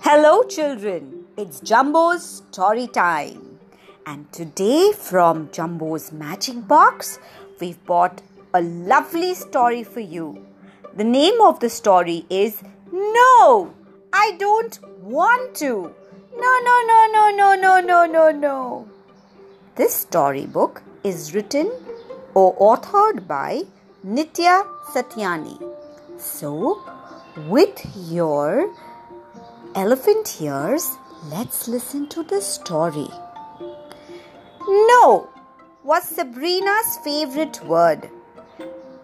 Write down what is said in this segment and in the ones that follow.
Hello, children. It's Jumbo's story time. And today, from Jumbo's magic box, we've brought a lovely story for you. The name of the story is No, I don't want to. No, no, no, no, no, no, no, no, no. This storybook is written or authored by Nitya Satyani. So, with your elephant ears, let's listen to the story. No was Sabrina's favorite word.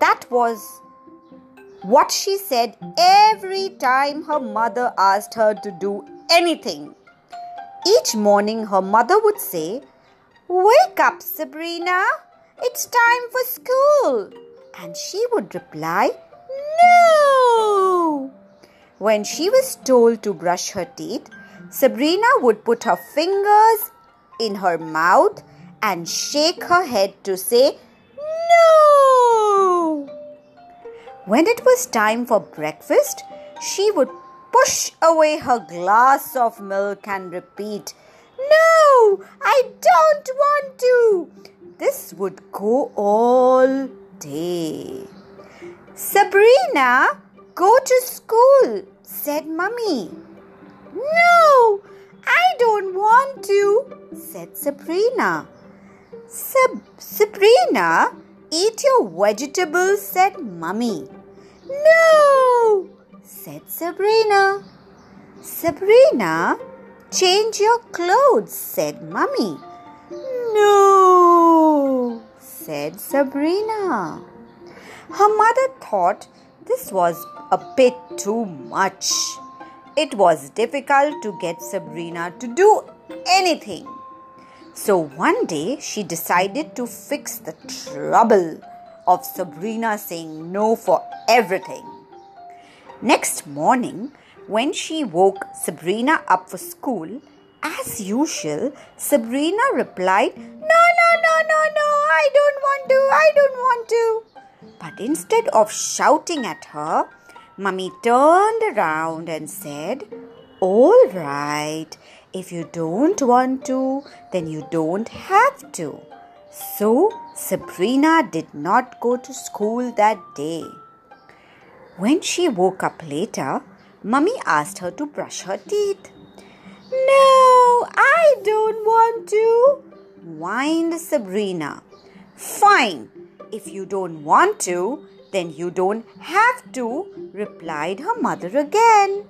That was what she said every time her mother asked her to do anything. Each morning, her mother would say, Wake up, Sabrina, it's time for school. And she would reply, No. When she was told to brush her teeth, Sabrina would put her fingers in her mouth and shake her head to say, No! When it was time for breakfast, she would push away her glass of milk and repeat, No, I don't want to. This would go all day. Sabrina, go to school, said Mummy. No, I don't want to, said Sabrina. Sab- Sabrina, eat your vegetables, said Mummy. No, said Sabrina. Sabrina, change your clothes, said Mummy. No, said Sabrina. Her mother thought this was a bit too much. It was difficult to get Sabrina to do anything. So one day she decided to fix the trouble of Sabrina saying no for everything. Next morning, when she woke Sabrina up for school, as usual, Sabrina replied, No, no, no, no, no, I don't want to, I don't want to. But instead of shouting at her, Mummy turned around and said, All right, if you don't want to, then you don't have to. So Sabrina did not go to school that day. When she woke up later, Mummy asked her to brush her teeth. No, I don't want to, whined Sabrina. Fine, if you don't want to, then you don't have to, replied her mother again.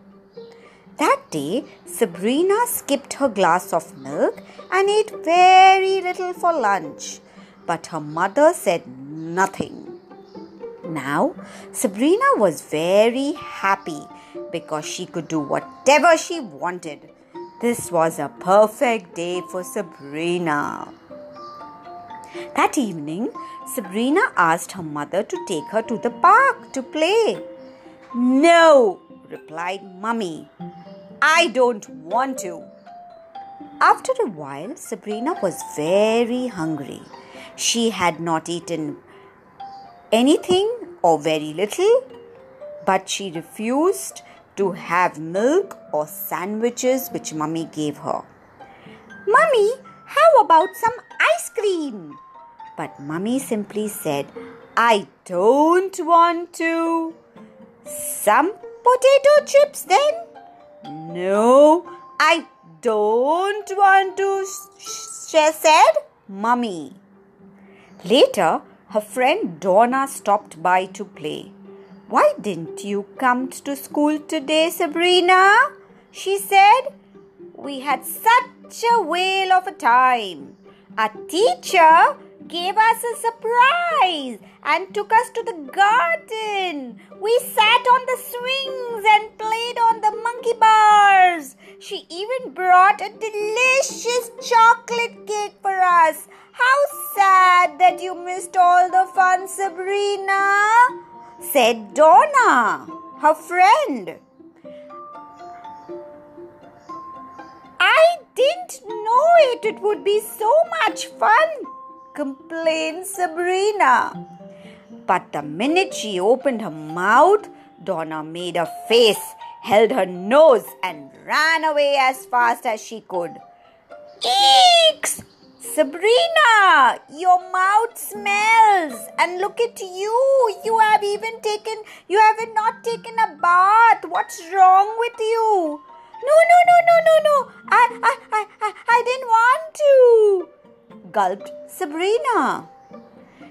That day, Sabrina skipped her glass of milk and ate very little for lunch. But her mother said nothing. Now, Sabrina was very happy because she could do whatever she wanted. This was a perfect day for Sabrina. That evening, Sabrina asked her mother to take her to the park to play. No, replied Mummy. I don't want to. After a while, Sabrina was very hungry. She had not eaten anything or very little, but she refused to have milk or sandwiches which Mummy gave her. Mummy, how about some ice cream? But Mummy simply said, I don't want to. Some potato chips then? No, I don't want to, she said Mummy. Later, her friend Donna stopped by to play. Why didn't you come to school today, Sabrina? She said. We had such a whale of a time. Our teacher gave us a surprise and took us to the garden. We sat on the swings and played on the monkey bars. She even brought a delicious chocolate cake for us. How sad that you missed all the fun, Sabrina, said Donna, her friend. I didn't know it. It would be so much fun, complained Sabrina. But the minute she opened her mouth, Donna made a face held her nose, and ran away as fast as she could. Eeks! Sabrina, your mouth smells, and look at you. You have even taken, you have not taken a bath. What's wrong with you? No, no, no, no, no, no. I, I, I, I didn't want to. Gulped Sabrina.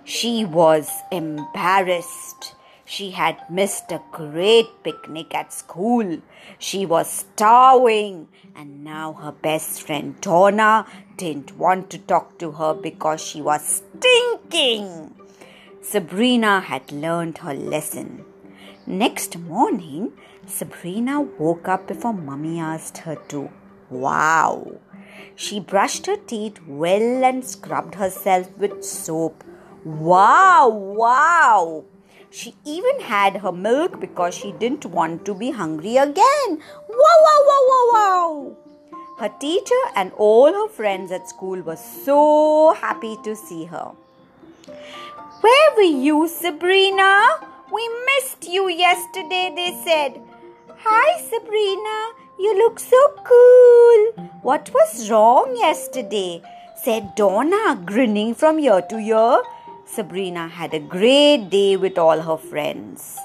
She was embarrassed. She had missed a great picnic at school. She was starving, and now her best friend Donna didn't want to talk to her because she was stinking. Sabrina had learned her lesson. Next morning, Sabrina woke up before Mummy asked her to. Wow! She brushed her teeth well and scrubbed herself with soap. Wow! Wow! She even had her milk because she didn't want to be hungry again. Wow, wow, wow, wow, wow. Her teacher and all her friends at school were so happy to see her. Where were you, Sabrina? We missed you yesterday, they said. Hi, Sabrina. You look so cool. What was wrong yesterday? said Donna, grinning from ear to ear. Sabrina had a great day with all her friends.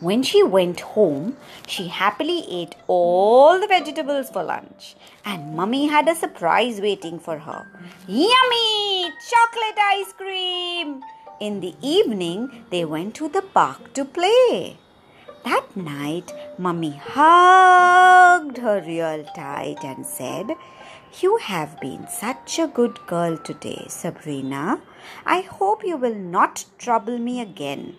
When she went home, she happily ate all the vegetables for lunch, and Mummy had a surprise waiting for her. Yummy! Chocolate ice cream! In the evening, they went to the park to play. That night, Mummy hugged her real tight and said, you have been such a good girl today, Sabrina. I hope you will not trouble me again.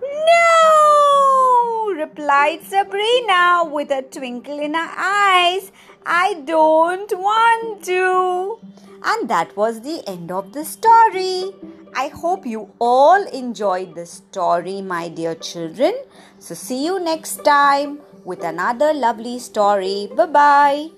No, replied Sabrina with a twinkle in her eyes. I don't want to. And that was the end of the story. I hope you all enjoyed the story, my dear children. So, see you next time with another lovely story. Bye bye.